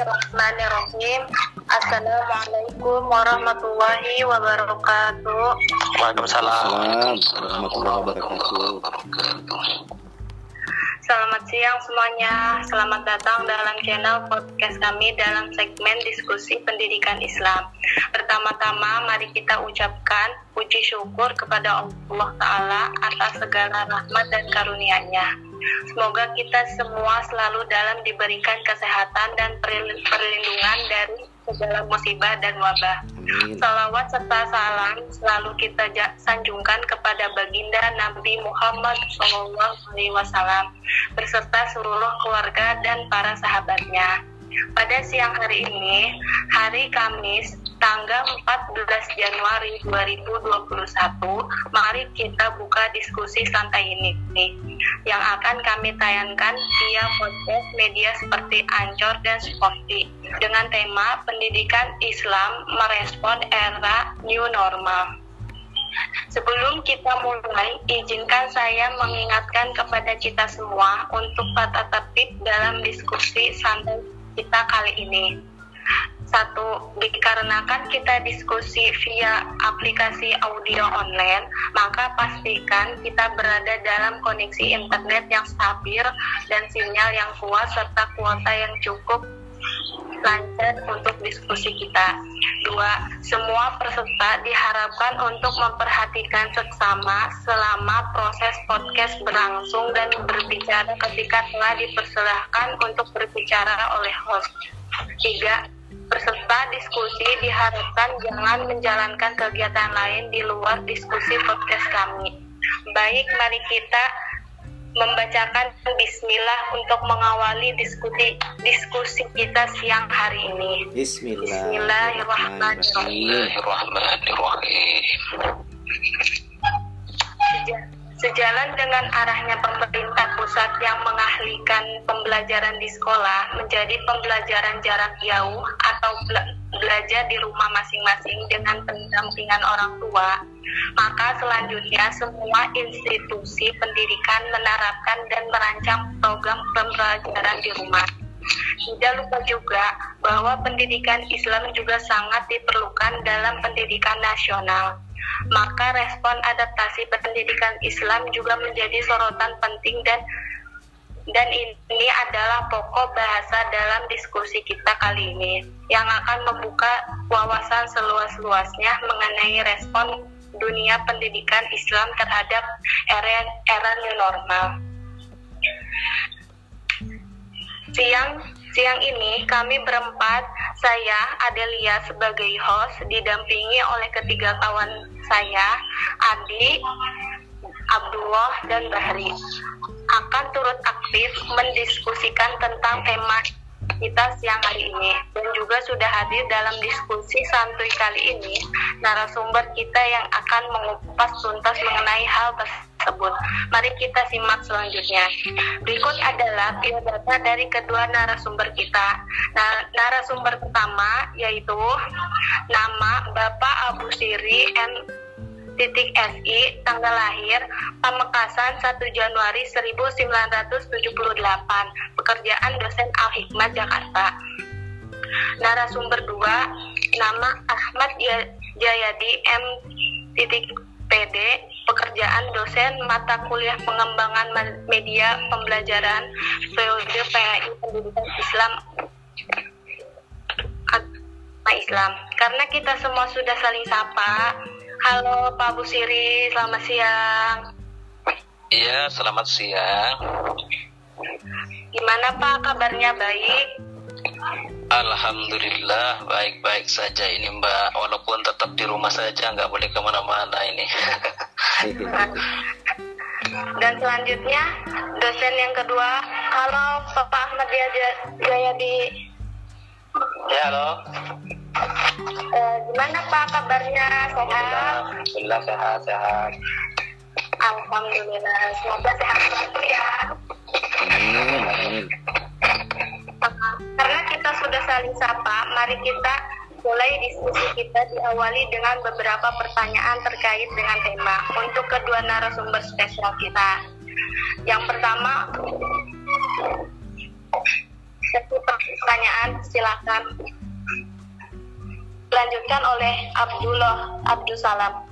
Bismillahirrahmanirrahim. Assalamualaikum warahmatullahi wabarakatuh. Waalaikumsalam. Warahmatullahi wabarakatuh. Selamat siang semuanya. Selamat datang dalam channel podcast kami dalam segmen diskusi pendidikan Islam. Pertama-tama mari kita ucapkan puji syukur kepada Allah Ta'ala atas segala rahmat dan karunia-Nya. Semoga kita semua selalu dalam diberikan kesehatan dan perlindungan dari segala musibah dan wabah. Amin. Salawat serta salam selalu kita sanjungkan kepada baginda Nabi Muhammad SAW beserta seluruh keluarga dan para sahabatnya. Pada siang hari ini, hari Kamis, tanggal 14 Januari 2021, mari kita buka diskusi santai ini yang akan kami tayangkan via podcast media seperti Ancor dan Spotify dengan tema Pendidikan Islam Merespon Era New Normal. Sebelum kita mulai, izinkan saya mengingatkan kepada kita semua untuk tata tertib dalam diskusi santai kita kali ini. Satu, dikarenakan kita diskusi via aplikasi audio online, maka pastikan kita berada dalam koneksi internet yang stabil dan sinyal yang kuat serta kuota yang cukup lancar untuk diskusi kita. Dua, semua peserta diharapkan untuk memperhatikan seksama selama proses podcast berlangsung dan berbicara ketika telah dipersilahkan untuk berbicara oleh host. Tiga, peserta diskusi diharapkan jangan menjalankan kegiatan lain di luar diskusi podcast kami. Baik, mari kita membacakan bismillah untuk mengawali diskusi diskusi kita siang hari ini. Bismillahirrahmanirrahim. Bismillahirrahmanirrahim. Seja- Sejalan dengan arahnya pemerintah pusat yang mengahlihkan pembelajaran di sekolah menjadi pembelajaran jarak jauh atau bela- belajar di rumah masing-masing dengan pendampingan orang tua, maka selanjutnya semua institusi pendidikan menerapkan dan merancang program pembelajaran di rumah. Tidak lupa juga bahwa pendidikan Islam juga sangat diperlukan dalam pendidikan nasional. Maka respon adaptasi pendidikan Islam juga menjadi sorotan penting dan dan ini adalah pokok bahasa dalam diskusi kita kali ini yang akan membuka wawasan seluas-luasnya mengenai respon dunia pendidikan Islam terhadap era era new normal. Siang siang ini kami berempat, saya Adelia sebagai host didampingi oleh ketiga kawan saya, Adi, Abdullah dan Bahri. Akan turut aktif mendiskusikan tentang tema kita siang hari ini dan juga sudah hadir dalam diskusi santuy kali ini narasumber kita yang akan mengupas tuntas mengenai hal tersebut. Mari kita simak selanjutnya. Berikut adalah biodata dari kedua narasumber kita. Nah, narasumber pertama yaitu nama Bapak Abu Siri M titik SI tanggal lahir Pamekasan 1 Januari 1978 pekerjaan dosen Al Hikmah Jakarta. Narasumber 2 nama Ahmad Ya- Jayadi M titik PD pekerjaan dosen mata kuliah pengembangan media pembelajaran periode PAI Pendidikan Islam. Islam. Karena kita semua sudah saling sapa halo Pak Bu Siri selamat siang Iya, selamat siang. gimana Pak kabarnya baik Alhamdulillah, baik-baik saja ini Mbak. Walaupun tetap di rumah saja, nggak boleh ke mana-mana ini. dan selanjutnya dosen yang kedua halo Bapak Ahmad Jaya- Jayadi ya, halo. Eh, gimana Pak kabarnya sehat Alhamdulillah sehat-sehat. Alhamdulillah semoga sehat selalu ya Amin. Amin. Karena kita sudah saling sapa, mari kita mulai diskusi kita diawali dengan beberapa pertanyaan terkait dengan tema untuk kedua narasumber spesial kita. Yang pertama, sesi pertanyaan silakan dilanjutkan oleh Abdullah Abdul Salam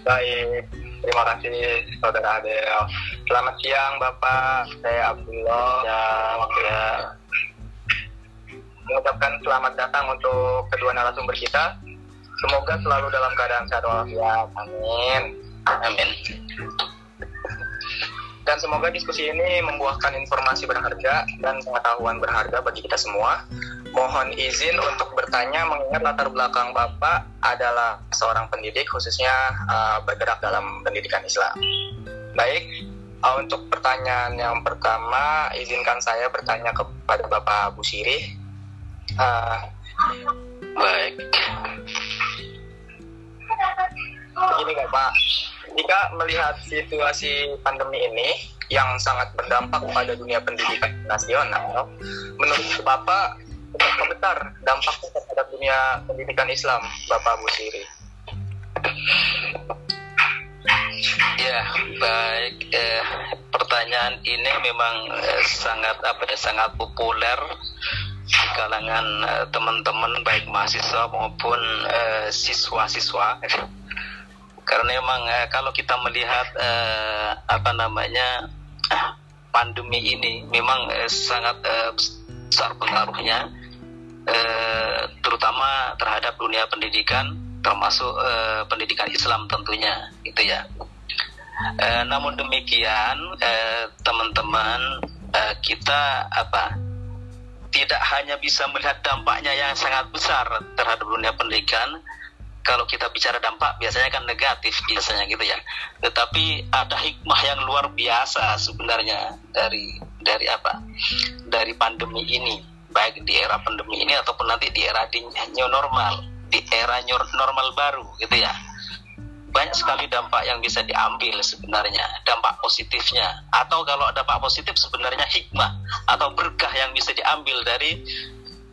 Baik, terima kasih saudara Adel. Selamat siang Bapak, saya Abdullah. Ya, ya. Mengucapkan selamat datang untuk kedua narasumber kita. Semoga selalu dalam keadaan sehat walafiat. Amin. Amin. Dan semoga diskusi ini membuahkan informasi berharga dan pengetahuan berharga bagi kita semua. Mohon izin untuk bertanya mengingat latar belakang Bapak adalah seorang pendidik khususnya uh, bergerak dalam pendidikan Islam. Baik, uh, untuk pertanyaan yang pertama izinkan saya bertanya kepada Bapak Bu Siri. Uh, Baik. begini Bapak, jika melihat situasi pandemi ini yang sangat berdampak pada dunia pendidikan nasional, menurut Bapak seberapa besar dampaknya terhadap dunia pendidikan Islam, Bapak Bu Siri? Ya, baik. Eh, pertanyaan ini memang eh, sangat apa ya, sangat populer di kalangan eh, teman-teman baik mahasiswa maupun eh, siswa-siswa. Karena memang eh, kalau kita melihat eh, apa namanya pandemi ini memang eh, sangat eh, besar pengaruhnya eh, terutama terhadap dunia pendidikan termasuk eh, pendidikan Islam tentunya gitu ya. Eh, namun demikian eh, teman-teman eh, kita apa tidak hanya bisa melihat dampaknya yang sangat besar terhadap dunia pendidikan kalau kita bicara dampak biasanya kan negatif biasanya gitu ya. Tetapi ada hikmah yang luar biasa sebenarnya dari dari apa? Dari pandemi ini. Baik di era pandemi ini ataupun nanti di era di new normal di era new normal baru gitu ya. Banyak sekali dampak yang bisa diambil sebenarnya dampak positifnya. Atau kalau dampak positif sebenarnya hikmah atau berkah yang bisa diambil dari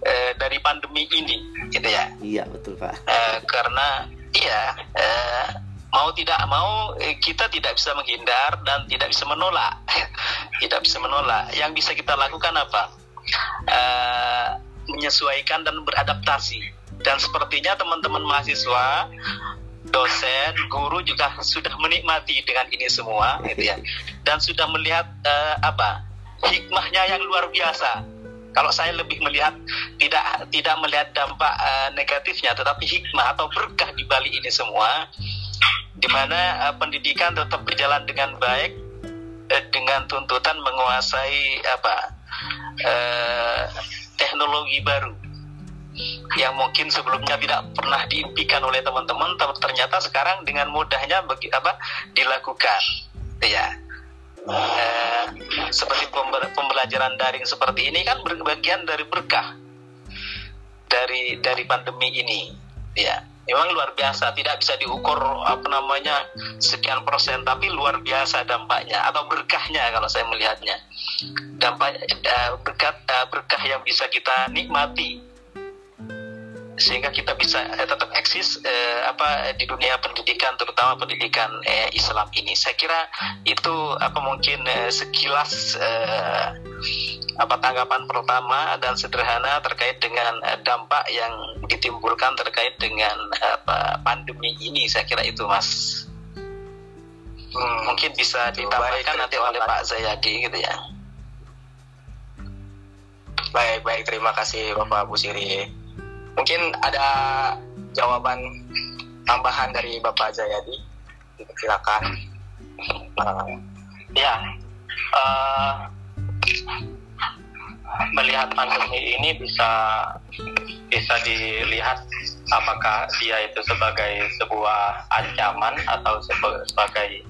eh, dari pandemi ini gitu ya. Iya betul Pak. Eh, karena iya eh, mau tidak mau eh, kita tidak bisa menghindar dan tidak bisa menolak. Tidak bisa menolak. Yang bisa kita lakukan apa? Eh, menyesuaikan dan beradaptasi. Dan sepertinya teman-teman mahasiswa dosen guru juga sudah menikmati dengan ini semua gitu ya. Dan sudah melihat eh, apa? Hikmahnya yang luar biasa kalau saya lebih melihat tidak tidak melihat dampak eh, negatifnya tetapi hikmah atau berkah di balik ini semua di mana eh, pendidikan tetap berjalan dengan baik eh, dengan tuntutan menguasai apa eh, teknologi baru. Yang mungkin sebelumnya tidak pernah diimpikan oleh teman-teman ternyata sekarang dengan mudahnya bagi apa dilakukan. Ya Seperti pembe- pembelajaran daring seperti ini kan berbagian dari berkah dari dari pandemi ini. Ya memang luar biasa. Tidak bisa diukur apa namanya sekian persen tapi luar biasa dampaknya atau berkahnya kalau saya melihatnya. Dampak eh, berkat eh, berkah yang bisa kita nikmati sehingga kita bisa eh, tetap eksis eh, apa di dunia pendidikan terutama pendidikan eh, Islam ini. Saya kira itu apa mungkin eh, sekilas eh, apa tanggapan pertama dan sederhana terkait dengan eh, dampak yang ditimbulkan terkait dengan apa pandemi ini. Saya kira itu mas. Hmm, mungkin bisa ditambahkan nanti oleh Pak Zayadi gitu ya. Baik, baik. Terima kasih Bapak Bu Siri. Mungkin ada jawaban tambahan dari Bapak Jayadi. Silakan. Uh, Ya, eh, melihat pandemi ini bisa bisa dilihat apakah dia itu sebagai sebuah ancaman atau sebagai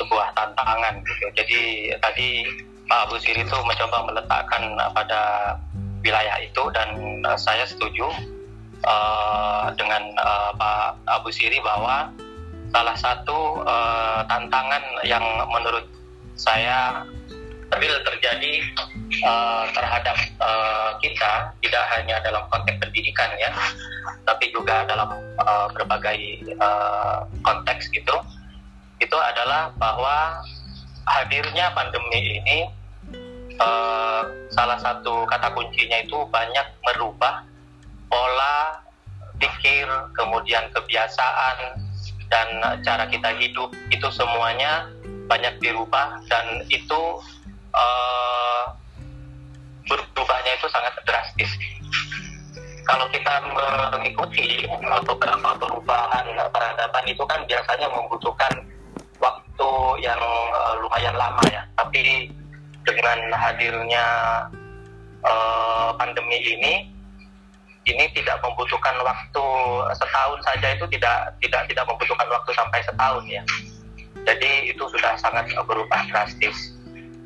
sebuah tantangan gitu. Jadi tadi Pak Abu Siri itu mencoba meletakkan pada wilayah itu dan eh, saya setuju eh, dengan eh, Pak Abu Siri bahwa salah satu eh, tantangan yang menurut saya real terjadi eh, terhadap eh, kita tidak hanya dalam konteks pendidikan ya, tapi juga dalam eh, berbagai eh, konteks gitu, itu adalah bahwa hadirnya pandemi ini eh, salah satu kata kuncinya itu banyak merubah pola pikir, kemudian kebiasaan dan cara kita hidup itu semuanya banyak dirubah dan itu eh, berubahnya itu sangat drastis. Kalau kita mengikuti beberapa perubahan peradaban itu kan biasanya membutuhkan waktu yang eh, lumayan lama ya. Tapi dengan hadirnya eh, pandemi ini, ini tidak membutuhkan waktu setahun saja itu tidak tidak tidak membutuhkan waktu sampai setahun ya. Jadi itu sudah sangat berubah drastis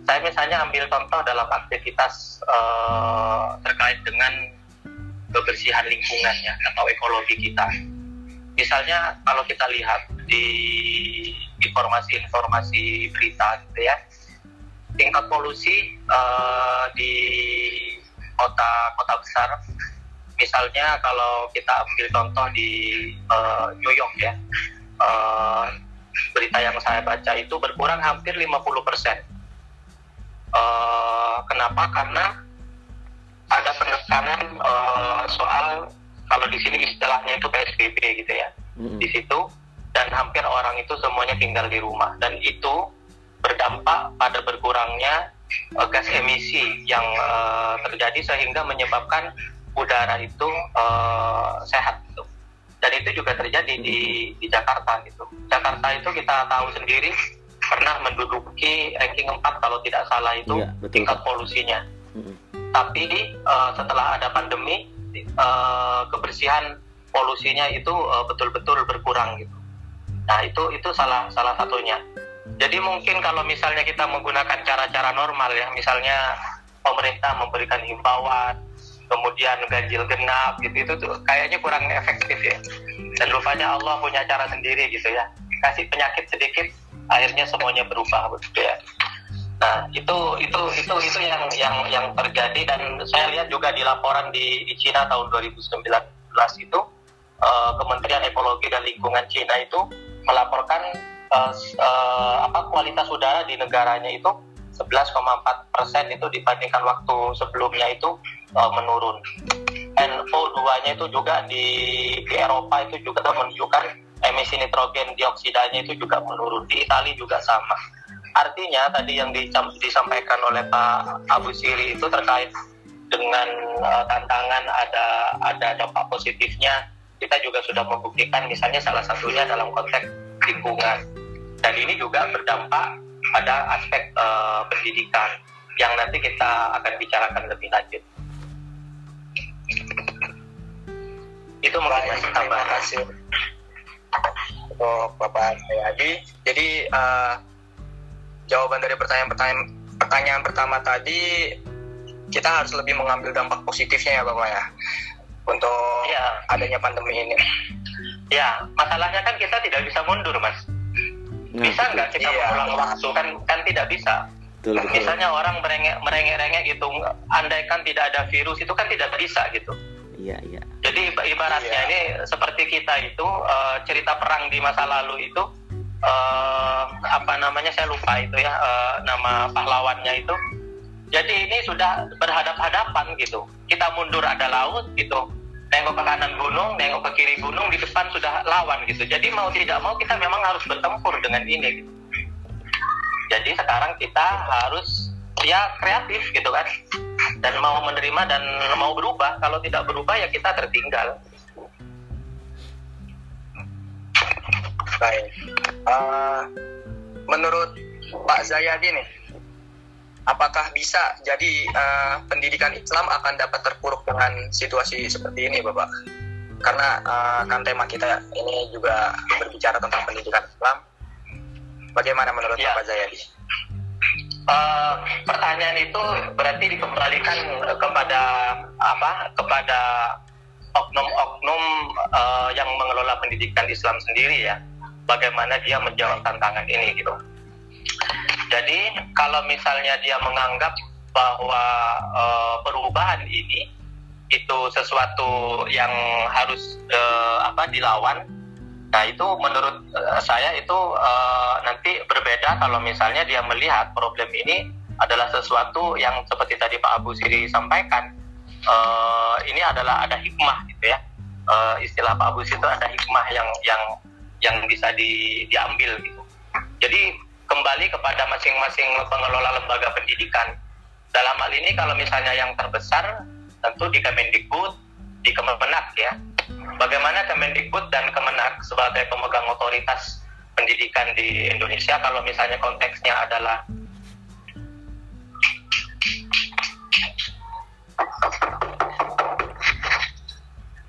saya misalnya ambil contoh dalam aktivitas uh, terkait dengan kebersihan lingkungan ya atau ekologi kita. Misalnya kalau kita lihat di informasi-informasi berita gitu ya, tingkat polusi uh, di kota-kota besar, misalnya kalau kita ambil contoh di uh, New York ya, uh, berita yang saya baca itu berkurang hampir 50 persen Uh, kenapa? Karena ada penekanan uh, soal kalau di sini istilahnya itu PSBB gitu ya, mm-hmm. di situ dan hampir orang itu semuanya tinggal di rumah dan itu berdampak pada berkurangnya uh, gas emisi yang uh, terjadi sehingga menyebabkan udara itu uh, sehat gitu. Dan itu juga terjadi di di Jakarta gitu. Jakarta itu kita tahu sendiri pernah menduduki ranking 4 kalau tidak salah itu betul. tingkat polusinya. Mm-hmm. Tapi uh, setelah ada pandemi uh, kebersihan polusinya itu uh, betul-betul berkurang gitu. Nah itu itu salah salah satunya. Jadi mungkin kalau misalnya kita menggunakan cara-cara normal ya, misalnya pemerintah memberikan himbauan, kemudian ganjil genap gitu itu tuh kayaknya kurang efektif ya. Dan rupanya Allah punya cara sendiri gitu ya. Kasih penyakit sedikit akhirnya semuanya berubah begitu ya nah itu itu itu itu yang yang yang terjadi dan saya lihat juga di laporan di, di Cina tahun 2019 itu uh, Kementerian Ekologi dan Lingkungan Cina itu melaporkan uh, uh, apa kualitas udara di negaranya itu 11,4 persen itu dibandingkan waktu sebelumnya itu uh, menurun. NO2-nya itu juga di, di Eropa itu juga menunjukkan emisi nitrogen dioksidanya itu juga menurun. Di Italia juga sama. Artinya tadi yang disampaikan oleh Pak Abu Siri itu terkait dengan uh, tantangan ada ada dampak positifnya. Kita juga sudah membuktikan misalnya salah satunya dalam konteks lingkungan. Dan ini juga berdampak pada aspek uh, pendidikan yang nanti kita akan bicarakan lebih lanjut itu mungkin tambahan untuk Bapak Hayadi. Jadi uh, jawaban dari pertanyaan-pertanyaan pertanyaan pertama tadi kita harus lebih mengambil dampak positifnya ya Bapak ya untuk ya. adanya pandemi ini. Ya, masalahnya kan kita tidak bisa mundur, Mas. Nah, bisa nggak kita iya. mengulang waktu kan kan tidak bisa. Betul, betul. Misalnya orang merengek merengek gitu, andaikan tidak ada virus itu kan tidak bisa gitu. Iya, iya. Jadi ibaratnya iya. ini seperti kita itu uh, cerita perang di masa lalu itu uh, apa namanya saya lupa itu ya uh, nama pahlawannya itu. Jadi ini sudah berhadap-hadapan gitu. Kita mundur ada laut gitu. Nengok ke kanan gunung, nengok ke kiri gunung, di depan sudah lawan gitu. Jadi mau tidak mau kita memang harus bertempur dengan ini. Gitu. Jadi sekarang kita harus ya kreatif gitu kan. Dan mau menerima dan mau berubah. Kalau tidak berubah ya kita tertinggal. Baik. Uh, menurut Pak Zayadi nih apakah bisa jadi uh, pendidikan Islam akan dapat terpuruk dengan situasi seperti ini Bapak? Karena uh, kan tema kita ini juga berbicara tentang pendidikan Islam. Bagaimana menurut ya. Pak Zayadi uh, pertanyaan itu berarti dikembalikan kepada apa? Kepada oknum-oknum uh, yang mengelola pendidikan Islam sendiri ya. Bagaimana dia menjawab tantangan ini gitu. Jadi kalau misalnya dia menganggap bahwa uh, perubahan ini itu sesuatu yang harus uh, apa dilawan Nah itu menurut uh, saya itu uh, nanti berbeda kalau misalnya dia melihat problem ini adalah sesuatu yang seperti tadi Pak Abu Siri sampaikan. Uh, ini adalah ada hikmah gitu ya. Uh, istilah Pak Abu Siri itu ada hikmah yang yang yang bisa di, diambil gitu. Jadi kembali kepada masing-masing pengelola lembaga pendidikan dalam hal ini kalau misalnya yang terbesar tentu di Kemendikbud di Kemenak ya bagaimana Kemendikbud dan Kemenak sebagai pemegang otoritas pendidikan di Indonesia kalau misalnya konteksnya adalah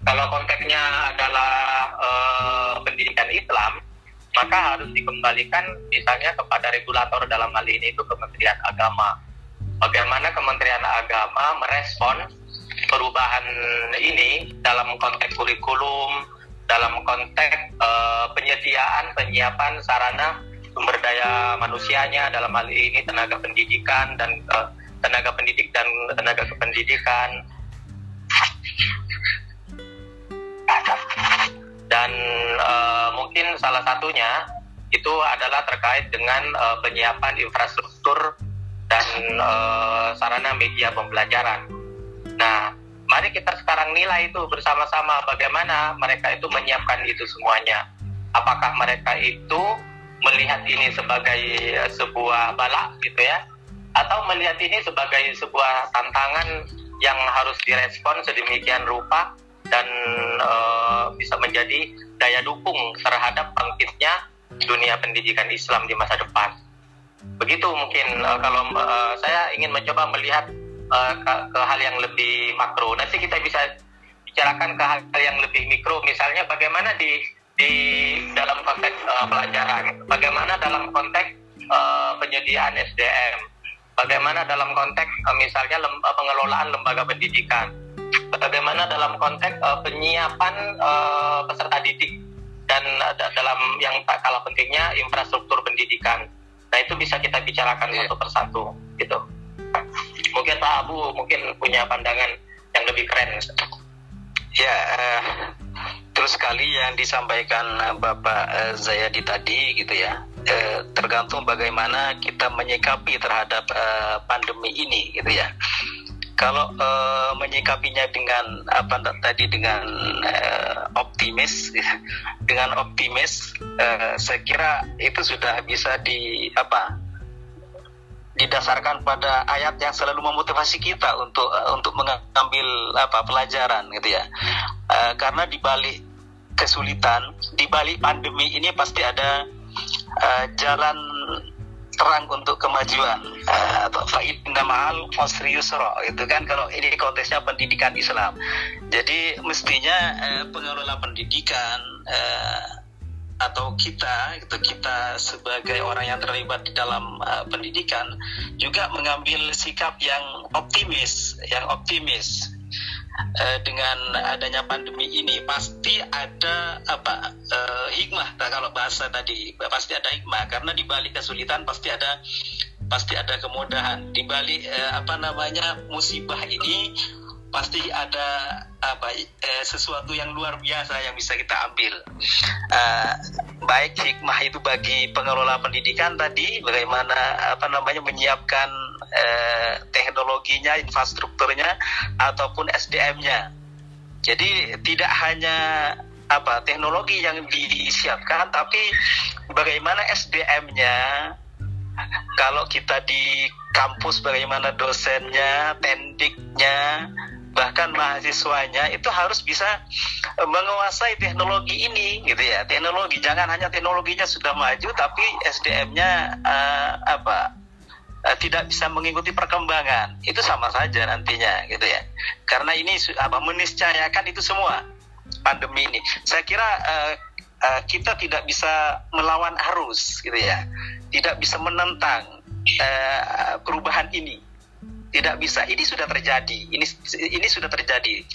kalau konteksnya adalah uh, pendidikan Islam, maka harus dikembalikan misalnya kepada regulator dalam hal ini itu Kementerian Agama. Bagaimana Kementerian Agama merespon perubahan ini dalam konteks kurikulum, dalam konteks uh, penyediaan, penyiapan sarana sumber daya manusianya dalam hal ini tenaga pendidikan dan uh, tenaga pendidik dan tenaga kependidikan dan uh, mungkin salah satunya itu adalah terkait dengan uh, penyiapan infrastruktur dan uh, sarana media pembelajaran. Nah, mari kita sekarang nilai itu bersama-sama bagaimana mereka itu menyiapkan itu semuanya. Apakah mereka itu melihat ini sebagai sebuah balak gitu ya, atau melihat ini sebagai sebuah tantangan yang harus direspon sedemikian rupa dan uh, bisa menjadi daya dukung terhadap bangkitnya dunia pendidikan Islam di masa depan. Begitu mungkin uh, kalau uh, saya ingin mencoba melihat uh, ke, ke hal yang lebih makro. Nanti kita bisa bicarakan ke hal yang lebih mikro, misalnya bagaimana di di dalam konteks uh, pelajaran, bagaimana dalam konteks uh, penyediaan SDM, bagaimana dalam konteks uh, misalnya lem, uh, pengelolaan lembaga pendidikan bagaimana dalam konteks uh, penyiapan uh, peserta didik dan uh, dalam yang tak kalah pentingnya infrastruktur pendidikan. Nah itu bisa kita bicarakan yeah. satu persatu gitu. Mungkin Pak Abu mungkin punya pandangan yang lebih keren. Ya, uh, terus sekali yang disampaikan Bapak uh, Zayadi tadi gitu ya. Uh, tergantung bagaimana kita menyikapi terhadap uh, pandemi ini gitu ya kalau uh, menyikapinya dengan apa tadi dengan uh, optimis dengan optimis uh, saya kira itu sudah bisa di apa didasarkan pada ayat yang selalu memotivasi kita untuk uh, untuk mengambil apa pelajaran gitu ya. Uh, karena di balik kesulitan di balik pandemi ini pasti ada uh, jalan terang untuk kemajuan. Atau fa'inna ma'al usri itu kan kalau ini konteksnya pendidikan Islam. Jadi mestinya uh, pengelola pendidikan atau kita itu kita sebagai orang yang terlibat di dalam uh, pendidikan juga mengambil sikap yang optimis yang optimis. Uh, dengan adanya pandemi ini pasti ada apa uh, hikmah. Nah, kalau bahasa tadi pasti ada hikmah. Karena di balik kesulitan pasti ada pasti ada kemudahan. Di balik uh, apa namanya musibah ini pasti ada apa eh, sesuatu yang luar biasa yang bisa kita ambil. Uh, baik hikmah itu bagi pengelola pendidikan tadi bagaimana apa namanya menyiapkan eh, teknologinya infrastrukturnya ataupun SDM-nya jadi tidak hanya apa teknologi yang disiapkan tapi bagaimana SDM-nya kalau kita di kampus bagaimana dosennya, tendiknya, bahkan mahasiswanya itu harus bisa eh, menguasai teknologi ini gitu ya. Teknologi jangan hanya teknologinya sudah maju tapi SDM-nya uh, eh, apa uh, tidak bisa mengikuti perkembangan. Itu sama saja nantinya gitu ya. Karena ini apa meniscayakan itu semua pandemi ini. Saya kira uh, uh, kita tidak bisa melawan arus gitu ya. Tidak bisa menentang uh, perubahan ini tidak bisa. Ini sudah terjadi. Ini ini sudah terjadi.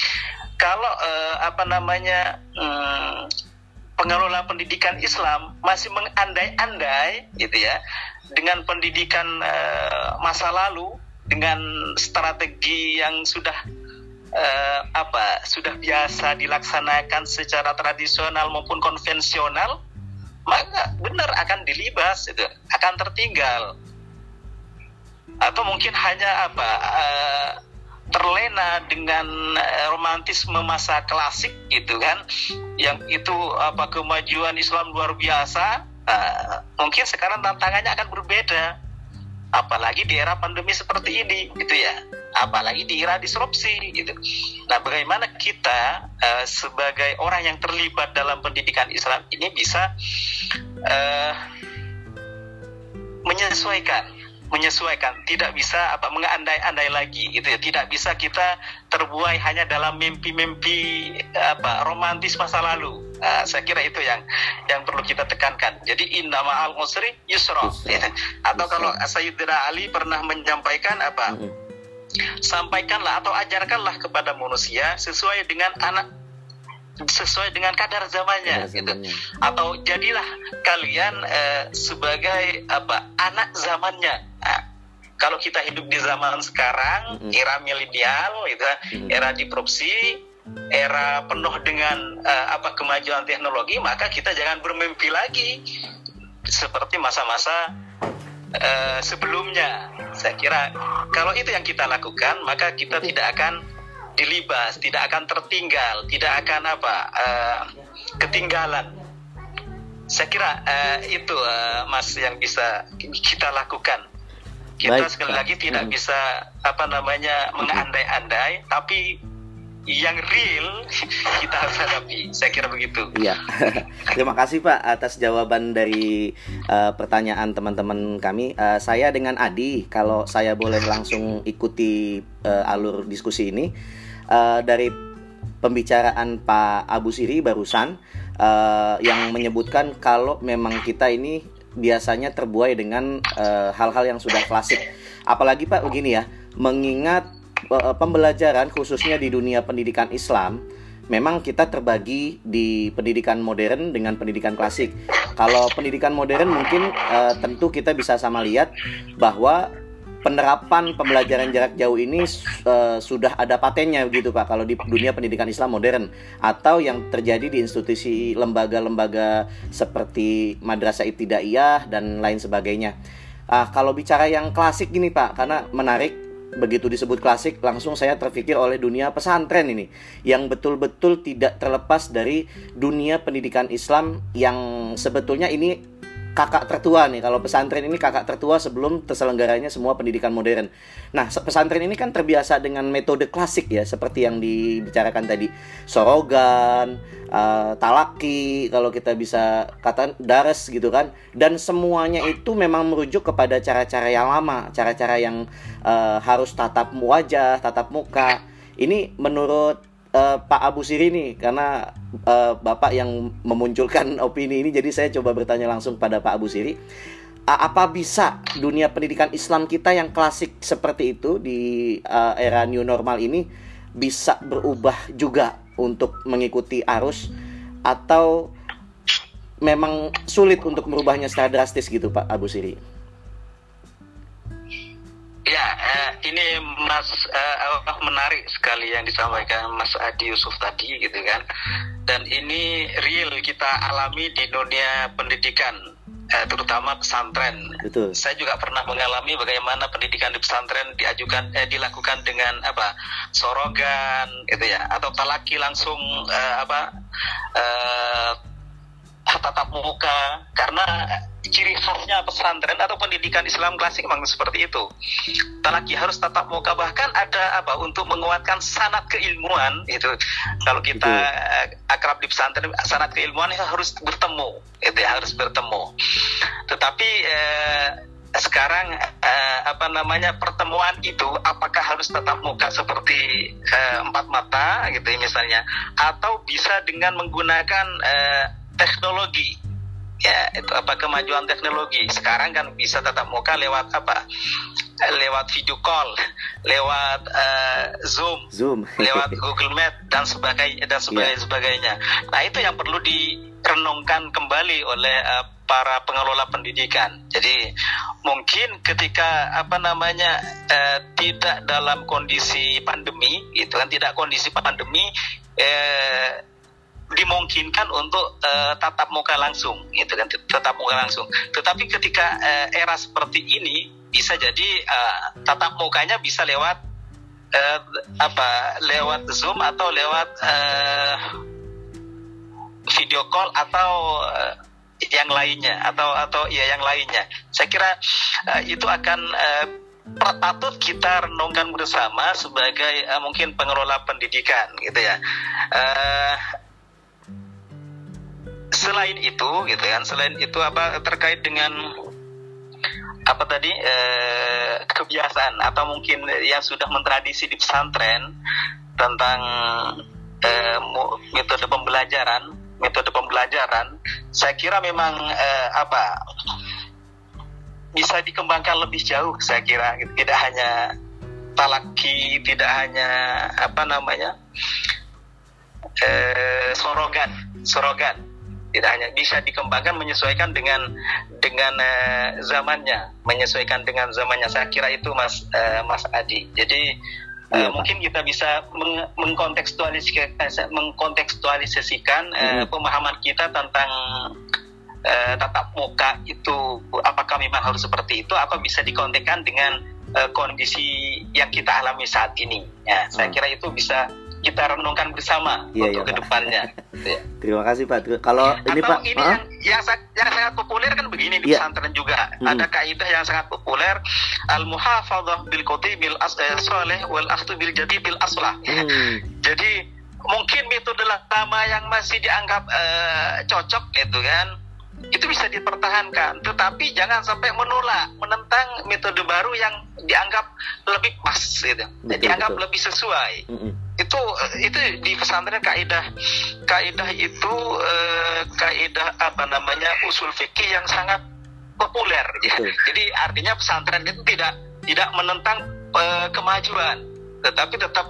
Kalau uh, apa namanya um, pengelola pendidikan Islam masih mengandai-andai gitu ya dengan pendidikan uh, masa lalu dengan strategi yang sudah uh, apa sudah biasa dilaksanakan secara tradisional maupun konvensional maka benar akan dilibas itu akan tertinggal atau mungkin hanya apa uh, terlena dengan uh, romantisme masa klasik gitu kan? Yang itu apa kemajuan Islam luar biasa uh, mungkin sekarang tantangannya akan berbeda. Apalagi di era pandemi seperti ini gitu ya. Apalagi di era disrupsi gitu. Nah bagaimana kita uh, sebagai orang yang terlibat dalam pendidikan Islam ini bisa uh, menyesuaikan menyesuaikan tidak bisa apa mengandai-andai lagi gitu ya. Tidak bisa kita terbuai hanya dalam mimpi-mimpi apa romantis masa lalu. Uh, saya kira itu yang yang perlu kita tekankan. Jadi inna ma'al musri yusra ya. atau kalau Sayyidina Ali pernah menyampaikan apa sampaikanlah atau ajarkanlah kepada manusia sesuai dengan anak sesuai dengan kadar zamannya, kadar zamannya. gitu atau jadilah kalian eh, sebagai apa anak zamannya. nah, kalau kita hidup di zaman sekarang mm-hmm. era milenial gitu mm-hmm. era disrupsi era penuh dengan uh, apa kemajuan teknologi maka kita jangan bermimpi lagi seperti masa-masa uh, sebelumnya saya kira kalau itu yang kita lakukan maka kita tidak akan dilibas, tidak akan tertinggal, tidak akan apa uh, ketinggalan. Saya kira uh, itu uh, Mas yang bisa kita lakukan. Kita Baik, sekali lagi tidak hmm. bisa apa namanya mengandai-andai, tapi yang real kita harus hadapi. Saya kira begitu. Iya. Terima kasih Pak atas jawaban dari uh, pertanyaan teman-teman kami. Uh, saya dengan Adi, kalau saya boleh langsung ikuti uh, alur diskusi ini uh, dari pembicaraan Pak Abu Siri barusan uh, yang menyebutkan kalau memang kita ini biasanya terbuai dengan hal-hal uh, yang sudah klasik. Apalagi Pak begini ya, mengingat uh, pembelajaran khususnya di dunia pendidikan Islam memang kita terbagi di pendidikan modern dengan pendidikan klasik. Kalau pendidikan modern mungkin uh, tentu kita bisa sama lihat bahwa penerapan pembelajaran jarak jauh ini uh, sudah ada patennya begitu Pak kalau di dunia pendidikan Islam modern atau yang terjadi di institusi lembaga-lembaga seperti Madrasah Ibtidaiyah dan lain sebagainya. Ah, kalau bicara yang klasik gini Pak, karena menarik begitu disebut klasik langsung saya terpikir oleh dunia pesantren ini yang betul-betul tidak terlepas dari dunia pendidikan Islam yang sebetulnya ini kakak tertua nih kalau pesantren ini kakak tertua sebelum terselenggaranya semua pendidikan modern. Nah pesantren ini kan terbiasa dengan metode klasik ya seperti yang dibicarakan tadi sorogan, uh, talaki kalau kita bisa kata dares gitu kan dan semuanya itu memang merujuk kepada cara-cara yang lama, cara-cara yang uh, harus tatap wajah, tatap muka. Ini menurut uh, Pak Abu Siri nih karena uh, Bapak yang memunculkan opini ini. Jadi saya coba bertanya langsung pada Pak Abu Siri. Uh, apa bisa dunia pendidikan Islam kita yang klasik seperti itu di uh, era new normal ini bisa berubah juga untuk mengikuti arus? Atau memang sulit untuk merubahnya secara drastis gitu Pak Abu Siri? Ya, eh, ini Mas eh, menarik sekali yang disampaikan Mas Adi Yusuf tadi gitu kan. Dan ini real kita alami di dunia pendidikan, eh, terutama pesantren. Betul. Saya juga pernah mengalami bagaimana pendidikan di pesantren diajukan eh, dilakukan dengan apa? sorogan gitu ya atau talaki langsung eh, apa? Eh, tatap muka karena ciri khasnya pesantren atau pendidikan Islam klasik memang seperti itu. Talaki harus tatap muka bahkan ada apa untuk menguatkan sanat keilmuan itu. Kalau kita itu. akrab di pesantren sanat keilmuan itu harus bertemu, itu ya, harus bertemu. Tetapi eh, sekarang eh, apa namanya pertemuan itu apakah harus tatap muka seperti eh, empat mata gitu misalnya atau bisa dengan menggunakan eh, teknologi. Ya itu apa kemajuan teknologi? Sekarang kan bisa tatap muka lewat apa? Lewat video call lewat uh, zoom zoom. lewat Google Meet dan sebagainya dan sebagainya, yeah. sebagainya. Nah itu yang perlu direnungkan kembali oleh uh, para pengelola pendidikan. Jadi mungkin ketika apa namanya uh, tidak dalam kondisi pandemi itu kan tidak kondisi pandemi uh, dimungkinkan untuk uh, tatap muka langsung gitu kan tatap muka langsung. Tetapi ketika uh, era seperti ini bisa jadi uh, tatap mukanya bisa lewat uh, apa lewat zoom atau lewat uh, video call atau uh, yang lainnya atau atau ya yang lainnya. Saya kira uh, itu akan uh, patut kita renungkan bersama sebagai uh, mungkin pengelola pendidikan gitu ya. Uh, selain itu gitu kan selain itu apa terkait dengan apa tadi eh, kebiasaan atau mungkin yang sudah mentradisi di pesantren tentang eh, metode pembelajaran metode pembelajaran saya kira memang eh, apa bisa dikembangkan lebih jauh saya kira gitu. tidak hanya talaki tidak hanya apa namanya eh, sorogan sorogan tidak hanya bisa dikembangkan menyesuaikan dengan dengan uh, zamannya menyesuaikan dengan zamannya. Saya kira itu mas uh, mas Adi. Jadi uh, mungkin kita bisa meng mengkontekstualisasikan mengkontekstualisasikan uh, pemahaman kita tentang uh, tatap muka itu. Apakah memang harus seperti itu atau bisa dikontekkan dengan uh, kondisi yang kita alami saat ini? Ya saya hmm. kira itu bisa kita renungkan bersama iya, untuk iya, ke depannya. ya. Terima kasih Pak. Kalau ini Pak, ini yang, yang, yang sangat populer kan begini di yeah. pesantren juga. Hmm. Ada kaidah yang sangat populer al muhafadzah bil bil as eh, soleh wal akhtu bil jadi bil aslah. Hmm. Jadi mungkin metode lama yang masih dianggap uh, cocok gitu kan itu bisa dipertahankan tetapi jangan sampai menolak menentang metode baru yang dianggap lebih pas gitu betul, dianggap betul. lebih sesuai mm -hmm itu itu di pesantren kaidah kaidah itu eh, kaidah apa namanya usul fikih yang sangat populer ya. Jadi artinya pesantren itu tidak tidak menentang eh, kemajuan, tetapi tetap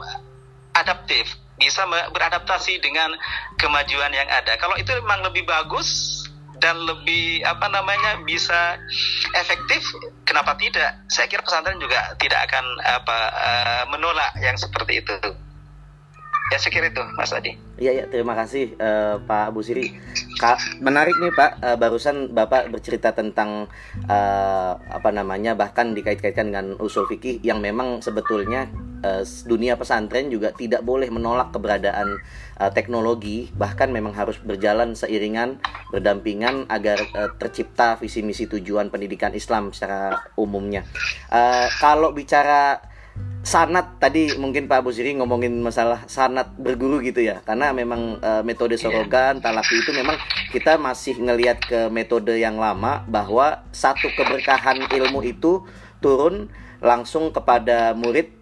adaptif, bisa beradaptasi dengan kemajuan yang ada. Kalau itu memang lebih bagus dan lebih apa namanya bisa efektif, kenapa tidak? Saya kira pesantren juga tidak akan apa uh, menolak yang seperti itu. Ya sekira itu Mas Adi. Iya ya terima kasih uh, Pak Bu Siri. Ka menarik nih Pak uh, barusan Bapak bercerita tentang uh, apa namanya bahkan dikait-kaitkan dengan usul fikih yang memang sebetulnya uh, dunia pesantren juga tidak boleh menolak keberadaan uh, teknologi bahkan memang harus berjalan seiringan berdampingan agar uh, tercipta visi misi tujuan pendidikan Islam secara umumnya. Uh, kalau bicara sanat tadi mungkin Pak Busiri ngomongin masalah sanat berguru gitu ya karena memang e, metode iya. sorogan talapi itu memang kita masih ngelihat ke metode yang lama bahwa satu keberkahan ilmu itu turun langsung kepada murid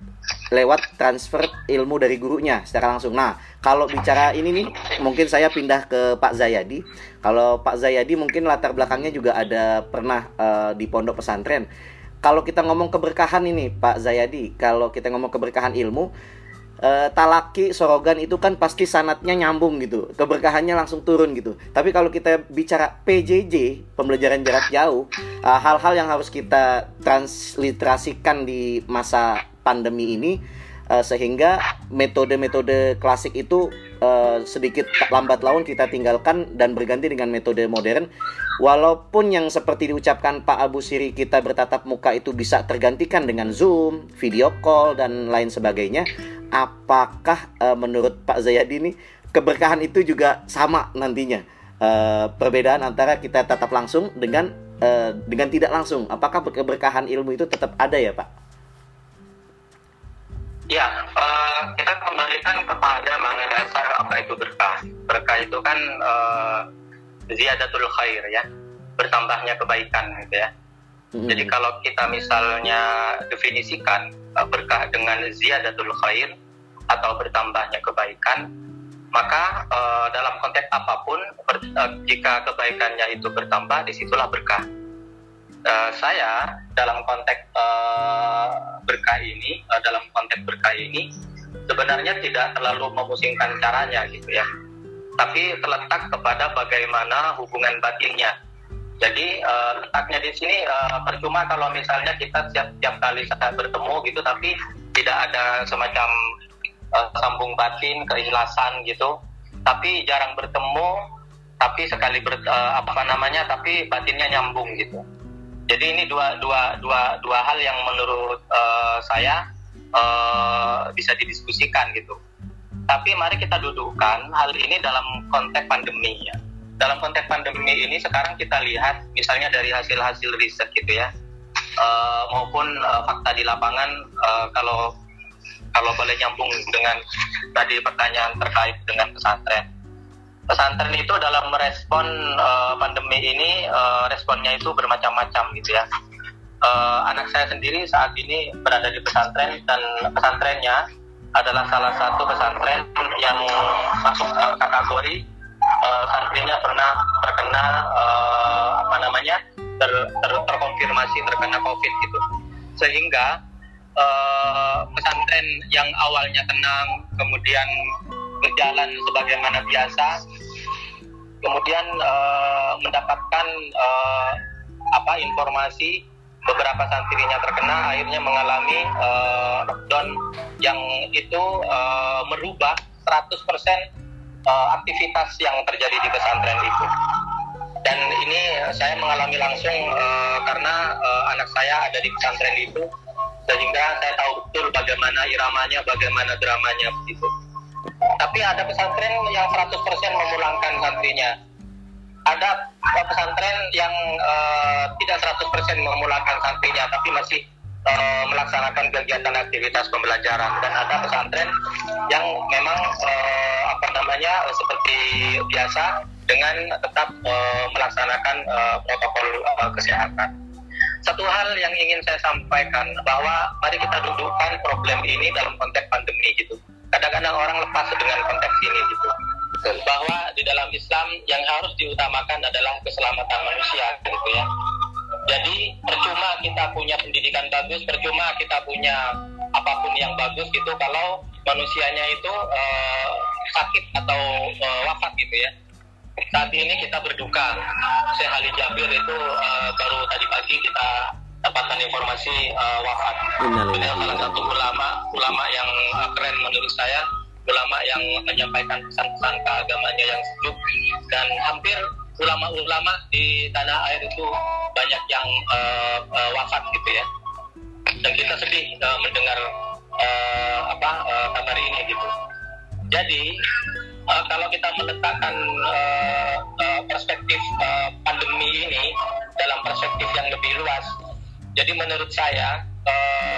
lewat transfer ilmu dari gurunya secara langsung. Nah, kalau bicara ini nih, mungkin saya pindah ke Pak Zayadi. Kalau Pak Zayadi mungkin latar belakangnya juga ada pernah uh, di pondok pesantren kalau kita ngomong keberkahan ini Pak Zayadi, kalau kita ngomong keberkahan ilmu, e, talaki sorogan itu kan pasti sanatnya nyambung gitu, keberkahannya langsung turun gitu. Tapi kalau kita bicara PJJ, pembelajaran jarak jauh, eh, hal-hal yang harus kita transliterasikan di masa pandemi ini uh, sehingga metode-metode klasik itu uh, sedikit lambat laun kita tinggalkan dan berganti dengan metode modern. Walaupun yang seperti diucapkan Pak Abu Siri kita bertatap muka itu bisa tergantikan dengan Zoom, video call dan lain sebagainya. Apakah uh, menurut Pak Zayadi ini keberkahan itu juga sama nantinya? Uh, perbedaan antara kita tatap langsung dengan uh, dengan tidak langsung. Apakah keberkahan ilmu itu tetap ada ya Pak? Ya, uh, kita kembalikan kepada makna dasar apa itu berkah. Berkah itu kan uh, ziyadatul khair ya, bertambahnya kebaikan gitu ya. Mm-hmm. Jadi kalau kita misalnya definisikan uh, berkah dengan ziyadatul khair atau bertambahnya kebaikan, maka uh, dalam konteks apa pun ber, uh, jika kebaikannya itu bertambah, di situlah berkah uh, saya dalam konteks uh, berkah ini, uh, dalam konteks berkah ini sebenarnya tidak terlalu memusingkan caranya gitu ya, tapi terletak kepada bagaimana hubungan batinnya. Jadi uh, letaknya di sini uh, percuma kalau misalnya kita setiap kali saat bertemu gitu, tapi tidak ada semacam uh, sambung batin, keikhlasan gitu. Tapi jarang bertemu, tapi sekali ber, uh, apa namanya, tapi batinnya nyambung gitu Jadi ini dua dua dua dua hal yang menurut uh, saya uh, bisa didiskusikan gitu. Tapi mari kita dudukkan hal ini dalam konteks pandemi ya. Dalam konteks pandemi ini sekarang kita lihat misalnya dari hasil-hasil riset gitu ya, uh, maupun uh, fakta di lapangan uh, kalau kalau boleh nyambung dengan tadi pertanyaan terkait dengan pesantren. Pesantren itu dalam merespon uh, pandemi ini uh, responnya itu bermacam-macam gitu ya. Uh, anak saya sendiri saat ini berada di pesantren dan pesantrennya adalah salah satu pesantren yang masuk uh, kategori uh, santrinya pernah terkena uh, apa namanya ter, ter, terkonfirmasi terkena COVID gitu sehingga uh, pesantren yang awalnya tenang kemudian berjalan sebagaimana biasa kemudian uh, mendapatkan uh, apa informasi beberapa santrinya terkena akhirnya mengalami uh, lockdown yang itu uh, merubah 100% uh, aktivitas yang terjadi di pesantren itu. Dan ini saya mengalami langsung uh, karena uh, anak saya ada di pesantren itu sehingga saya tahu betul bagaimana iramanya bagaimana dramanya begitu tapi ada pesantren yang 100% memulangkan santrinya ada pesantren yang uh, tidak 100% memulangkan santrinya tapi masih uh, melaksanakan kegiatan aktivitas pembelajaran dan ada pesantren yang memang uh, apa namanya seperti biasa dengan tetap uh, melaksanakan uh, protokol uh, kesehatan. Satu hal yang ingin saya sampaikan bahwa mari kita dudukkan problem ini dalam konteks pandemi gitu. Kadang-kadang orang lepas dengan konteks ini gitu bahwa di dalam Islam yang harus diutamakan adalah keselamatan manusia gitu ya. Jadi percuma kita punya pendidikan bagus, percuma kita punya apa pun yang bagus gitu kalau manusianya itu uh, sakit atau uh, wafat gitu ya. Saat ini kita berduka. Syekh Ali Jabir itu uh, baru tadi pagi kita dapatkan informasi uh, wafat. Beliau salah satu ulama ulama yang uh, keren menurut saya ulama yang menyampaikan pesan-pesan keagamannya yang sejuk. Dan hampir ulama-ulama di tanah air itu banyak yang uh, uh, wafat gitu ya. Dan kita sedih uh, mendengar uh, apa uh, kabar ini gitu. Jadi uh, kalau kita meletakkan uh, uh, perspektif uh, pandemi ini dalam perspektif yang lebih luas jadi menurut saya uh,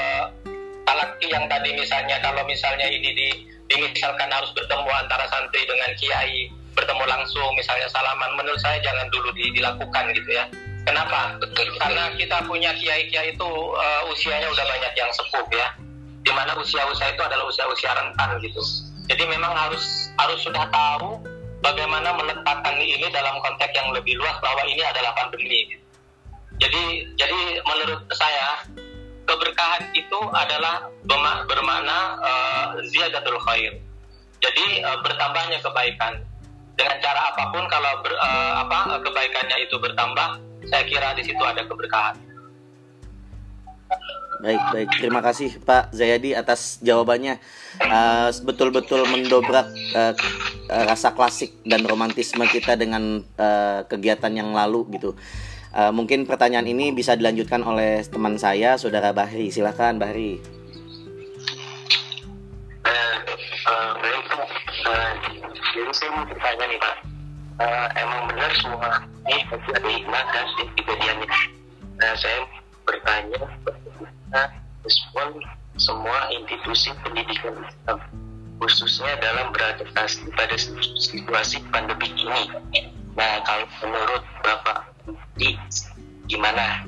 yang tadi misalnya kalau misalnya ini di dimisalkan harus bertemu antara santri dengan kiai bertemu langsung misalnya salaman menurut saya jangan dulu dilakukan gitu ya. Kenapa? Betul, karena kita punya kiai-kiai itu uh, usianya udah banyak yang sepuh ya. Di mana usia-usia itu adalah usia-usia rentan gitu. Jadi memang harus harus sudah tahu bagaimana meletakkan ini dalam konteks yang lebih luas bahwa ini adalah pandemi gitu. Jadi jadi menurut saya keberkahan itu adalah bermakna uh, ziyadatul khair. Jadi uh, bertambahnya kebaikan dengan cara apa pun kalau ber, uh, apa kebaikannya itu bertambah, saya kira di situ ada keberkahan. Baik, baik. Terima kasih Pak Zayadi atas jawabannya. Betul-betul uh, mendobrak uh, rasa klasik dan romantisme kita dengan uh, kegiatan yang lalu gitu. Uh, mungkin pertanyaan ini bisa dilanjutkan oleh teman saya, saudara Bahri. Silakan, Bahri. Uh, uh, jadi saya mau bertanya nih Pak, uh, emang benar semua ini pasti ada hikmah dan kejadiannya. Nah, saya bertanya bagaimana respon semua institusi pendidikan Islam khususnya dalam beradaptasi pada situasi pandemi ini. Nah, kalau menurut Bapak di gimana?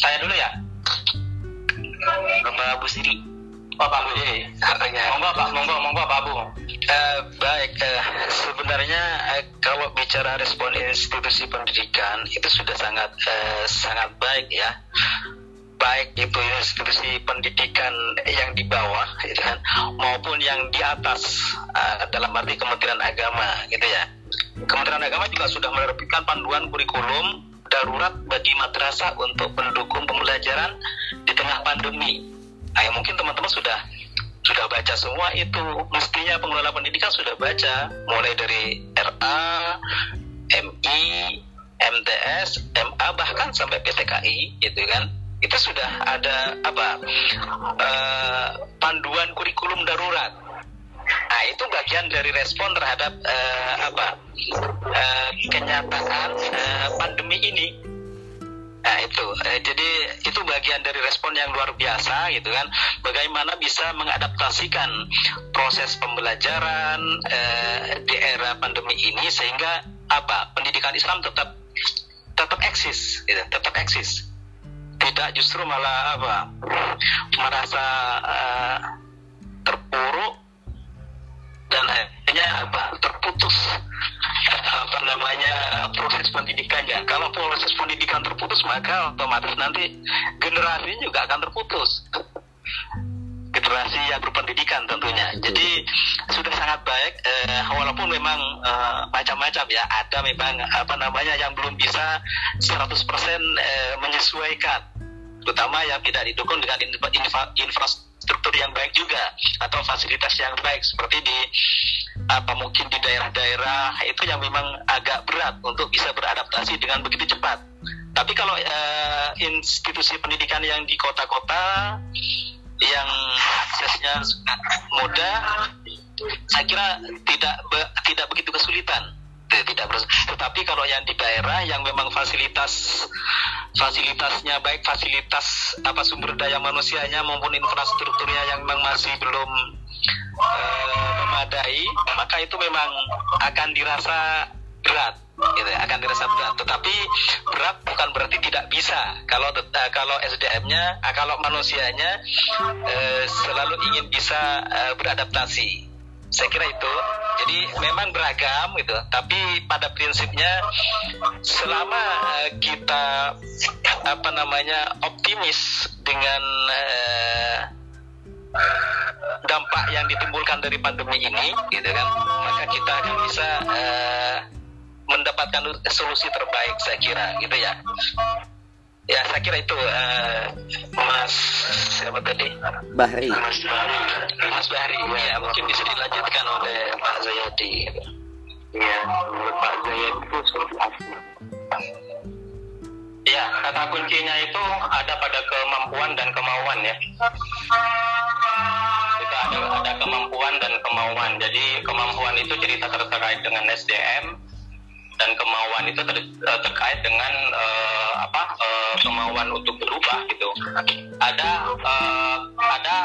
Saya dulu ya? Bapak Abu Siri Oh Pak Abu. Siri monggo Pak. Monggo monggo Pak Abu. Uh, baik. Uh, sebenarnya uh, kalau bicara respon institusi pendidikan itu sudah sangat uh, sangat baik ya. Baik itu institusi pendidikan yang di bawah gitu kan maupun yang di atas uh, dalam arti Kementerian Agama gitu ya Kementerian Agama juga sudah menerbitkan panduan kurikulum darurat bagi madrasah untuk mendukung pembelajaran di tengah pandemi. Nah, ya mungkin teman-teman sudah sudah baca semua itu. Mestinya pengelola pendidikan sudah baca mulai dari RA, MI, MTS, MA bahkan sampai PTKI gitu kan itu sudah ada apa eh, panduan kurikulum darurat. Nah itu bagian dari respon terhadap eh, apa eh, kenyataan eh, pandemi ini. Nah itu, eh, jadi itu bagian dari respon yang luar biasa gitu kan. Bagaimana bisa mengadaptasikan proses pembelajaran eh, di era pandemi ini sehingga apa pendidikan Islam tetap tetap eksis, gitu, tetap eksis. Tidak justru malah apa merasa eh, terpuruk dan akhirnya apa terputus apa namanya proses pendidikannya. Kalau proses pendidikan terputus maka otomatis nanti generasi juga akan terputus. Generasi yang berpendidikan tentunya. Jadi sudah sangat baik eh, walaupun memang eh, macam-macam ya ada memang apa namanya yang belum bisa 100% eh, menyesuaikan terutama yang tidak didukung dengan infra- infra- infrastruktur yang baik juga atau fasilitas yang baik seperti di apa mungkin di daerah-daerah itu yang memang agak berat untuk bisa beradaptasi dengan begitu cepat. Tapi kalau eh, institusi pendidikan yang di kota-kota yang aksesnya mudah, saya kira tidak be- tidak begitu kesulitan. Tidak ber- tetapi kalau yang di daerah yang memang fasilitas fasilitasnya baik fasilitas apa sumber daya manusianya maupun infrastrukturnya yang memang masih belum eh, memadai maka itu memang akan dirasa berat gitu ya, akan dirasa berat. Tetapi berat bukan berarti tidak bisa. Kalau eh, kalau SDM-nya eh, kalau manusianya eh, selalu ingin bisa eh, beradaptasi. Saya kira itu jadi memang beragam gitu. Tapi pada prinsipnya selama eh, kita apa namanya optimis dengan eh, dampak yang ditimbulkan dari pandemi ini gitu kan maka kita akan bisa eh, mendapatkan solusi terbaik saya kira gitu ya ya saya kira itu eh, Mas siapa tadi Bahri. Mas Bahri Mas Bahri ya mungkin bisa dilanjutkan oleh Pak Zayadi Ya, menurut Pak Zayed itu seperti apa? Ya, kata kuncinya itu ada pada kemampuan dan kemauan ya. Itu ada ada kemampuan dan kemauan. Jadi kemampuan itu cerita terkait dengan SDM dan kemauan itu ter- eh, terkait dengan eh, apa eh, kemauan untuk berubah gitu. Ada eh, ada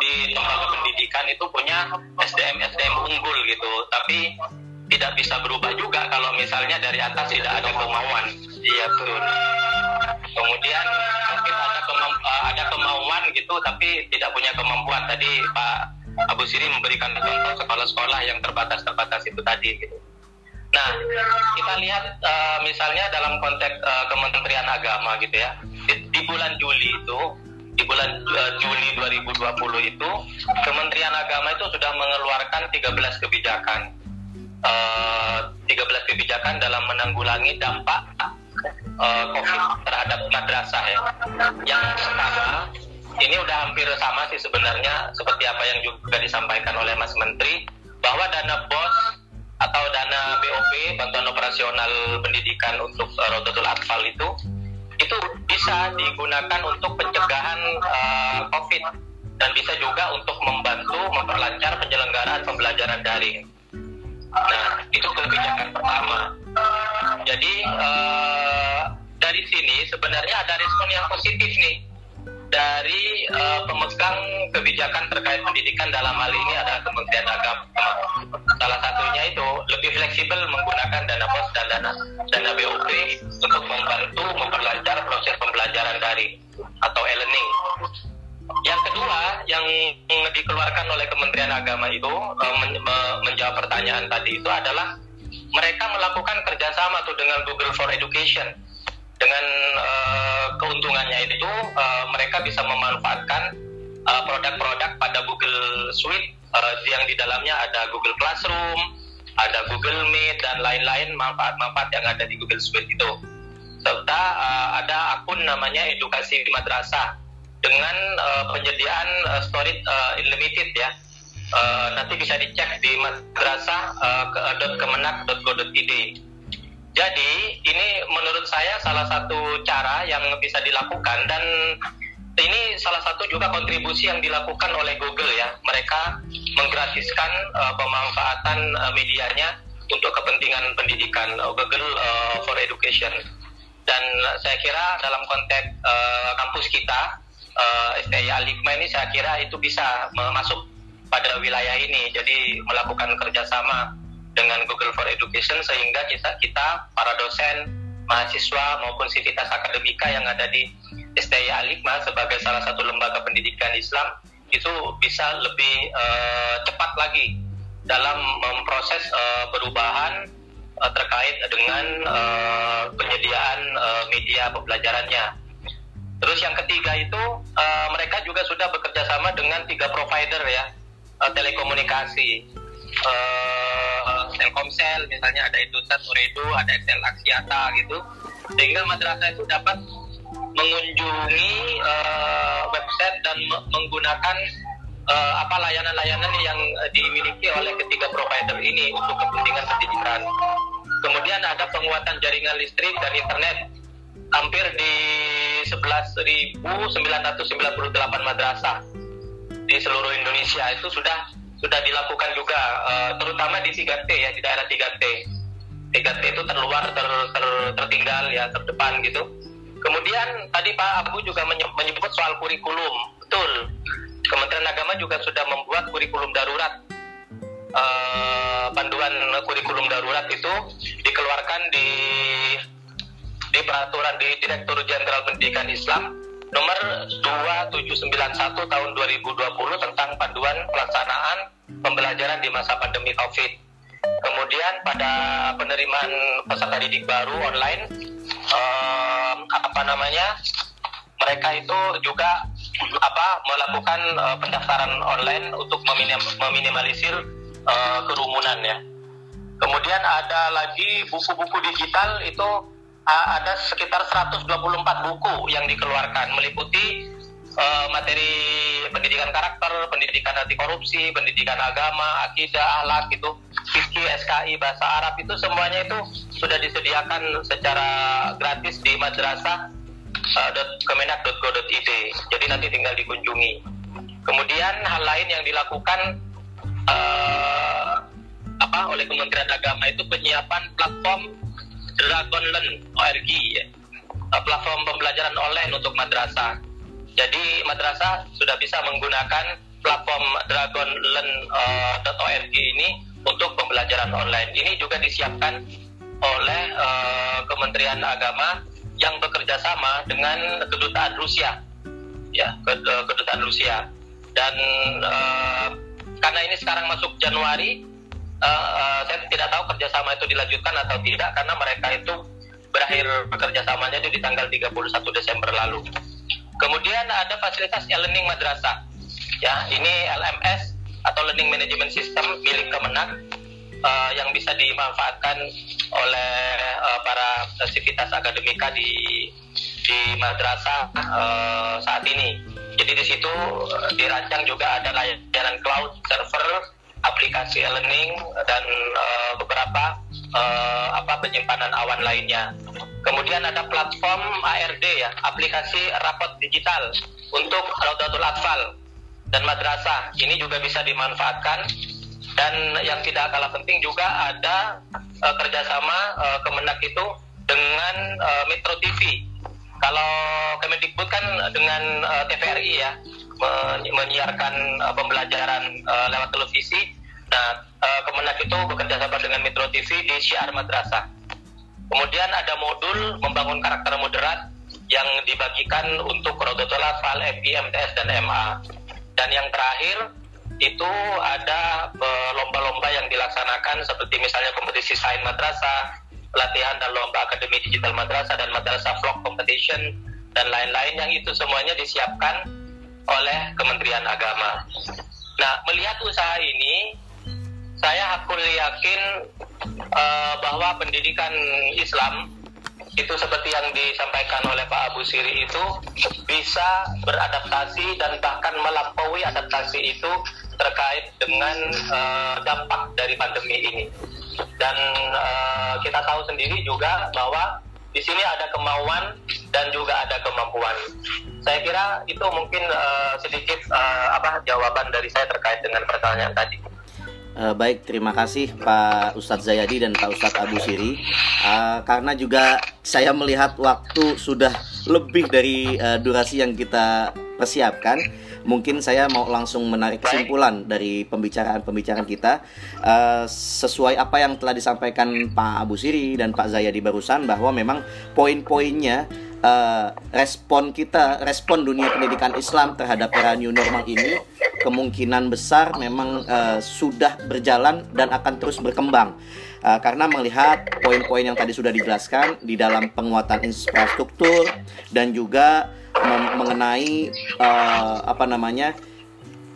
di lembaga pendidikan itu punya SDM SDM unggul gitu, tapi tidak bisa berubah juga kalau misalnya dari atas tidak ada kemauan. Iya betul. Kemudian mungkin ada eh, ada kemauan gitu, tapi tidak punya kemampuan. Tadi Pak Abu Siri memberikan contoh sekolah-sekolah yang terbatas-terbatas itu tadi gitu. Nah, kita lihat eh, misalnya dalam konteks eh, Kementerian Agama gitu ya. Di, di bulan Juli itu, di bulan eh, Juli 2020 itu, Kementerian Agama itu sudah mengeluarkan 13 kebijakan. Eh, 13 kebijakan dalam menanggulangi dampak eh, COVID terhadap madrasah ya. Yang pertama, ini udah hampir sama sih sebenarnya seperti apa yang juga disampaikan oleh Mas Menteri bahwa dana BOS atau dana BOP bantuan operasional pendidikan untuk uh, Rodotul Atfal itu itu bisa digunakan untuk pencegahan uh, COVID dan bisa juga untuk membantu memperlancar penyelenggaraan pembelajaran daring. Nah, itu kebijakan pertama. Jadi uh, dari sini sebenarnya ada respon yang positif nih dari uh, pemegang kebijakan terkait pendidikan dalam hal ini ada Kementerian Agama. Salah satunya itu lebih fleksibel menggunakan dana pos dan dana dana BOP untuk membantu memperlancar proses pembelajaran daring atau e-learning. Yang kedua yang dikeluarkan oleh Kementerian Agama itu uh, men- me- menjawab pertanyaan tadi itu adalah mereka melakukan kerjasama tuh dengan Google for Education dengan uh, keuntungannya itu uh, mereka bisa memanfaatkan uh, produk-produk pada Google Suite uh, yang di dalamnya ada Google Classroom, ada Google Meet dan lain-lain manfaat-manfaat yang ada di Google Suite itu. Serta uh, ada akun namanya Edukasi Madrasah dengan uh, penyediaan uh, storage uh, unlimited ya. Uh, nanti bisa dicek di madrasah uh. Jadi ini menurut saya salah satu cara yang bisa dilakukan dan ini salah satu juga kontribusi yang dilakukan oleh Google ya. Mereka menggratiskan uh, pemanfaatan uh, medianya untuk kepentingan pendidikan uh, Google uh, for Education. Dan saya kira dalam konteks uh, kampus kita uh, STI Alikma ini saya kira itu bisa masuk pada wilayah ini. Jadi melakukan kerjasama dengan Google for Education sehingga kita kita para dosen, mahasiswa maupun sivitas akademika yang ada di STI Alikma sebagai salah satu lembaga pendidikan Islam itu bisa lebih uh, cepat lagi dalam memproses uh, perubahan uh, terkait dengan uh, penyediaan uh, media pembelajarannya. Terus yang ketiga itu uh, mereka juga sudah bekerja sama dengan tiga provider ya uh, telekomunikasi. Telkomsel misalnya ada Indosat Uredo, ada Excel Axiata gitu. Sehingga madrasah itu dapat mengunjungi uh, website dan menggunakan uh, apa layanan-layanan yang dimiliki oleh ketiga provider ini untuk kepentingan pendidikan. Kemudian ada penguatan jaringan listrik dan internet hampir di 11.998 madrasah di seluruh Indonesia itu sudah sudah dilakukan juga uh, terutama di 3T ya di daerah 3T. 3T itu terluar ter, ter, tertinggal ya terdepan gitu Kemudian tadi Pak Abu juga menyebut soal kurikulum. Betul. Kementerian Agama juga sudah membuat kurikulum darurat. Uh, panduan kurikulum darurat itu dikeluarkan di di peraturan di Direktur Jenderal Pendidikan Islam nomor 2791 tahun 2020 tentang panduan pelaksanaan pembelajaran di masa pandemi Covid. Kemudian pada penerimaan peserta didik baru online uh, apa namanya mereka itu juga apa melakukan uh, pendaftaran online untuk meminim, meminimalisir uh, kerumunan ya. Kemudian ada lagi buku-buku digital itu ada sekitar 124 buku yang dikeluarkan meliputi uh, materi pendidikan karakter, pendidikan anti korupsi, pendidikan agama, akidah, akhlak itu, fikih, SKI, bahasa Arab itu semuanya itu sudah disediakan secara gratis di madrasah uh, kemenak.go.id. Jadi nanti tinggal dikunjungi. Kemudian hal lain yang dilakukan uh, apa oleh Kementerian Agama itu penyiapan platform Dragonland ORG ya. platform pembelajaran online untuk madrasah jadi madrasah sudah bisa menggunakan platform dragonlearn.org uh, ini untuk pembelajaran online. Ini juga disiapkan oleh uh, Kementerian Agama yang bekerja sama dengan kedutaan Rusia, ya uh, kedutaan Rusia. Dan uh, karena ini sekarang masuk Januari, uh, saya tidak tahu kerjasama itu dilanjutkan atau tidak karena mereka itu berakhir bekerja samanya itu di tanggal 31 Desember lalu. Kemudian ada fasilitas e-learning madrasah. Ya, ini LMS atau Learning Management System milik Kemenag uh, yang bisa dimanfaatkan oleh uh, para sivitas akademika di di madrasah uh, saat ini. Jadi di situ uh, dirancang juga ada layanan cloud server, aplikasi e-learning dan uh, beberapa uh, apa penyimpanan awan lainnya. Kemudian ada platform ARD ya, aplikasi rapot digital untuk Raudatul Atfal dan madrasah. Ini juga bisa dimanfaatkan dan yang tidak kalah penting juga ada uh, kerjasama uh, Kemenak itu dengan uh, Metro TV. Kalau Kemendikbud kan dengan uh, TVRI ya menyiarkan uh, pembelajaran uh, lewat televisi. Nah, uh, Kemenak itu bekerja sama dengan Metro TV di Syiar Madrasah. Kemudian ada modul membangun karakter moderat yang dibagikan untuk Rodotul Atfal, FI, MTS, dan MA. Dan yang terakhir itu ada eh, lomba-lomba yang dilaksanakan seperti misalnya kompetisi sains madrasah, pelatihan dan lomba akademi digital madrasah dan madrasah vlog competition dan lain-lain yang itu semuanya disiapkan oleh Kementerian Agama. Nah, melihat usaha ini, saya hakul yakin uh, bahwa pendidikan Islam itu seperti yang disampaikan oleh Pak Abu Siri itu bisa beradaptasi dan bahkan melampaui adaptasi itu terkait dengan uh, dampak dari pandemi ini. dan uh, kita tahu sendiri juga bahwa di sini ada kemauan dan juga ada kemampuan. Saya kira itu mungkin uh, sedikit uh, apa jawaban dari saya terkait dengan pertanyaan tadi. Uh, baik, terima kasih Pak Ustadz Zayadi dan Pak Ustadz Abu Siri. Uh, karena juga saya melihat waktu sudah lebih dari uh, durasi yang kita persiapkan, mungkin saya mau langsung menarik kesimpulan dari pembicaraan-pembicaraan kita uh, sesuai apa yang telah disampaikan Pak Abu Siri dan Pak Zayadi barusan bahwa memang poin-poinnya uh, respon kita, respon dunia pendidikan Islam terhadap era new normal ini kemungkinan besar memang uh, sudah berjalan dan akan terus berkembang. Uh, karena melihat poin-poin yang tadi sudah dijelaskan di dalam penguatan infrastruktur dan juga mengenai uh, apa namanya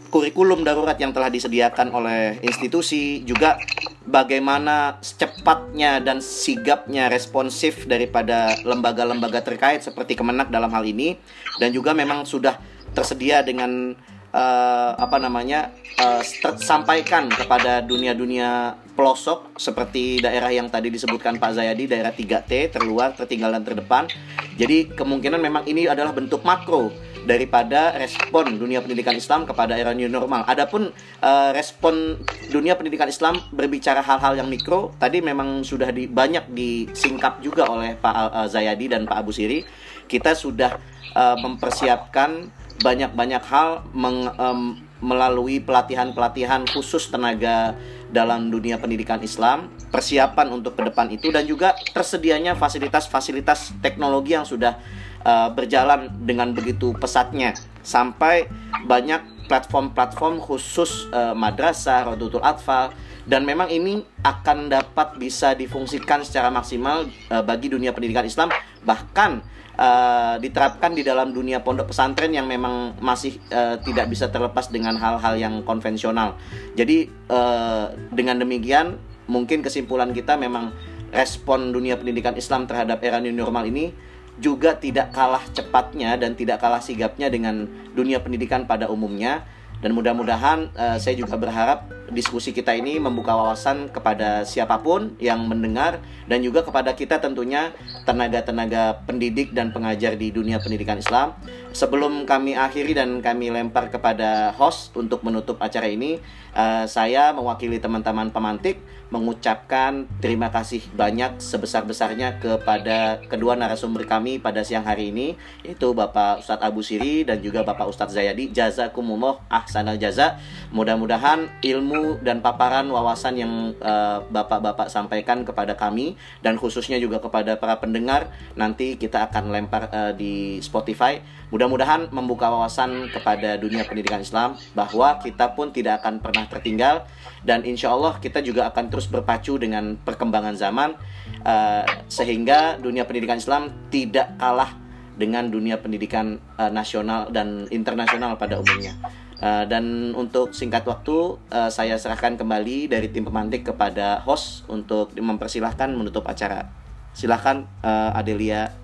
kurikulum darurat yang telah disediakan oleh institusi juga bagaimana cepatnya dan sigapnya responsif daripada lembaga-lembaga terkait seperti Kemenak dalam hal ini dan juga memang sudah tersedia dengan uh, apa namanya uh, sampaikan kepada dunia-dunia pelosok seperti daerah yang tadi disebutkan Pak Zayadi daerah 3T terluar tertinggal dan terdepan. Jadi kemungkinan memang ini adalah bentuk makro daripada respon dunia pendidikan Islam kepada era new normal. Adapun uh, respon dunia pendidikan Islam berbicara hal-hal yang mikro tadi memang sudah di, banyak disingkap juga oleh Pak uh, Zayadi dan Pak Abu Siri. Kita sudah uh, mempersiapkan banyak-banyak hal meng, um, melalui pelatihan-pelatihan khusus tenaga dalam dunia pendidikan Islam, persiapan untuk ke depan itu dan juga tersedianya fasilitas-fasilitas teknologi yang sudah uh, berjalan dengan begitu pesatnya. Sampai banyak platform-platform khusus uh, madrasah, Rodutul Atfal. Dan memang ini akan dapat bisa difungsikan secara maksimal uh, bagi dunia pendidikan Islam. Bahkan uh, diterapkan di dalam dunia pondok pesantren yang memang masih uh, tidak bisa terlepas dengan hal-hal yang konvensional. Jadi uh, dengan demikian mungkin kesimpulan kita memang respon dunia pendidikan Islam terhadap era new normal ini juga tidak kalah cepatnya dan tidak kalah sigapnya dengan dunia pendidikan pada umumnya. Dan mudah-mudahan uh, saya juga berharap diskusi kita ini membuka wawasan kepada siapa pun yang mendengar dan juga kepada kita tentunya tenaga-tenaga pendidik dan pengajar di dunia pendidikan Islam. Sebelum kami akhiri dan kami lempar kepada host untuk menutup acara ini, uh, saya mewakili teman-teman pemantik mengucapkan terima kasih banyak sebesar-besarnya kepada kedua narasumber kami pada siang hari ini yaitu Bapak Ustadz Abu Siri dan juga Bapak Ustadz Zayadi jazakumullah ahsanal jaza mudah-mudahan ilmu dan paparan wawasan yang uh, Bapak-bapak sampaikan kepada kami dan khususnya juga kepada para pendengar nanti kita akan lempar uh, di Spotify mudah-mudahan membuka wawasan kepada dunia pendidikan Islam bahwa kita pun tidak akan pernah tertinggal dan insya Allah kita juga akan terus berpacu dengan perkembangan zaman uh, sehingga dunia pendidikan Islam tidak kalah dengan dunia pendidikan uh, nasional dan internasional pada umumnya. Uh, dan untuk singkat waktu uh, saya serahkan kembali dari tim pemantik kepada host untuk mempersilahkan menutup acara. Silahkan uh, Adelia.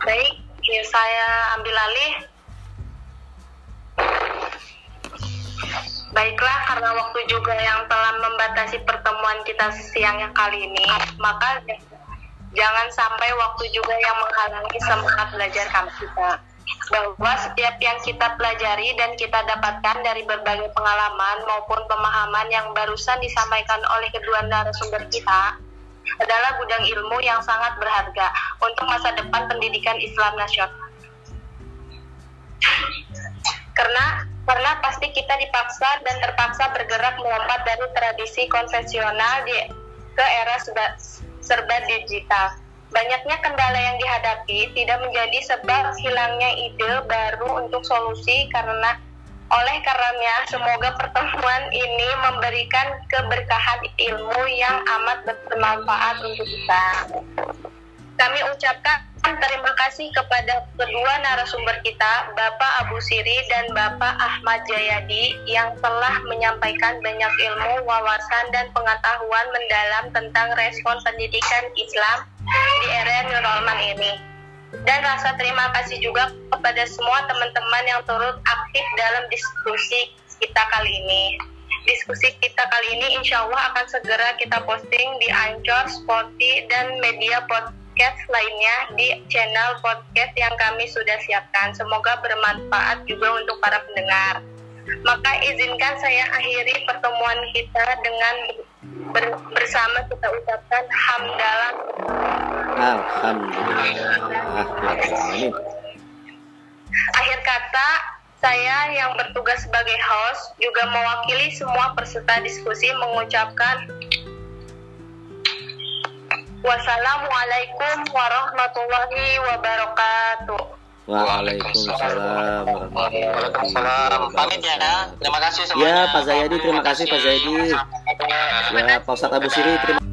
Baik, ya saya ambil alih. Baiklah, karena waktu juga yang telah membatasi pertemuan kita siang yang kali ini, maka jangan sampai waktu juga yang menghalangi semangat belajar kami kita. Bahwa setiap yang kita pelajari dan kita dapatkan dari berbagai pengalaman maupun pemahaman yang barusan disampaikan oleh kedua narasumber kita adalah gudang ilmu yang sangat berharga untuk masa depan pendidikan Islam nasional. Karena karena pasti kita dipaksa dan terpaksa bergerak melompat dari tradisi konvensional di ke era serba, serba digital. Banyaknya kendala yang dihadapi tidak menjadi sebab hilangnya ide baru untuk solusi karena oleh karenanya semoga pertemuan ini memberikan keberkahan ilmu yang amat bermanfaat untuk kita. Kami ucapkan terima kasih kepada kedua narasumber kita, Bapak Abu Siri dan Bapak Ahmad Jayadi yang telah menyampaikan banyak ilmu, wawasan, dan pengetahuan mendalam tentang respon pendidikan Islam di era new normal ini. Dan rasa terima kasih juga kepada semua teman-teman yang turut aktif dalam diskusi kita kali ini. Diskusi kita kali ini insya Allah akan segera kita posting di Anchor, Spotify, dan media podcast lainnya di channel podcast yang kami sudah siapkan. Semoga bermanfaat juga untuk para pendengar. Maka izinkan saya akhiri pertemuan kita dengan ber- bersama kita ucapkan hamdalah Alhamdulillah. Akhir kata, saya yang bertugas sebagai host juga mewakili semua peserta diskusi mengucapkan Wassalamualaikum warahmatullahi wabarakatuh. Waalaikumsalam Waalaikumsalam. Pamit ya. Terima kasih semuanya. Ya, Pak Zayadi, terima kasih Pak Zayadi. Ya, Pak Ustadz Abu Siri, terima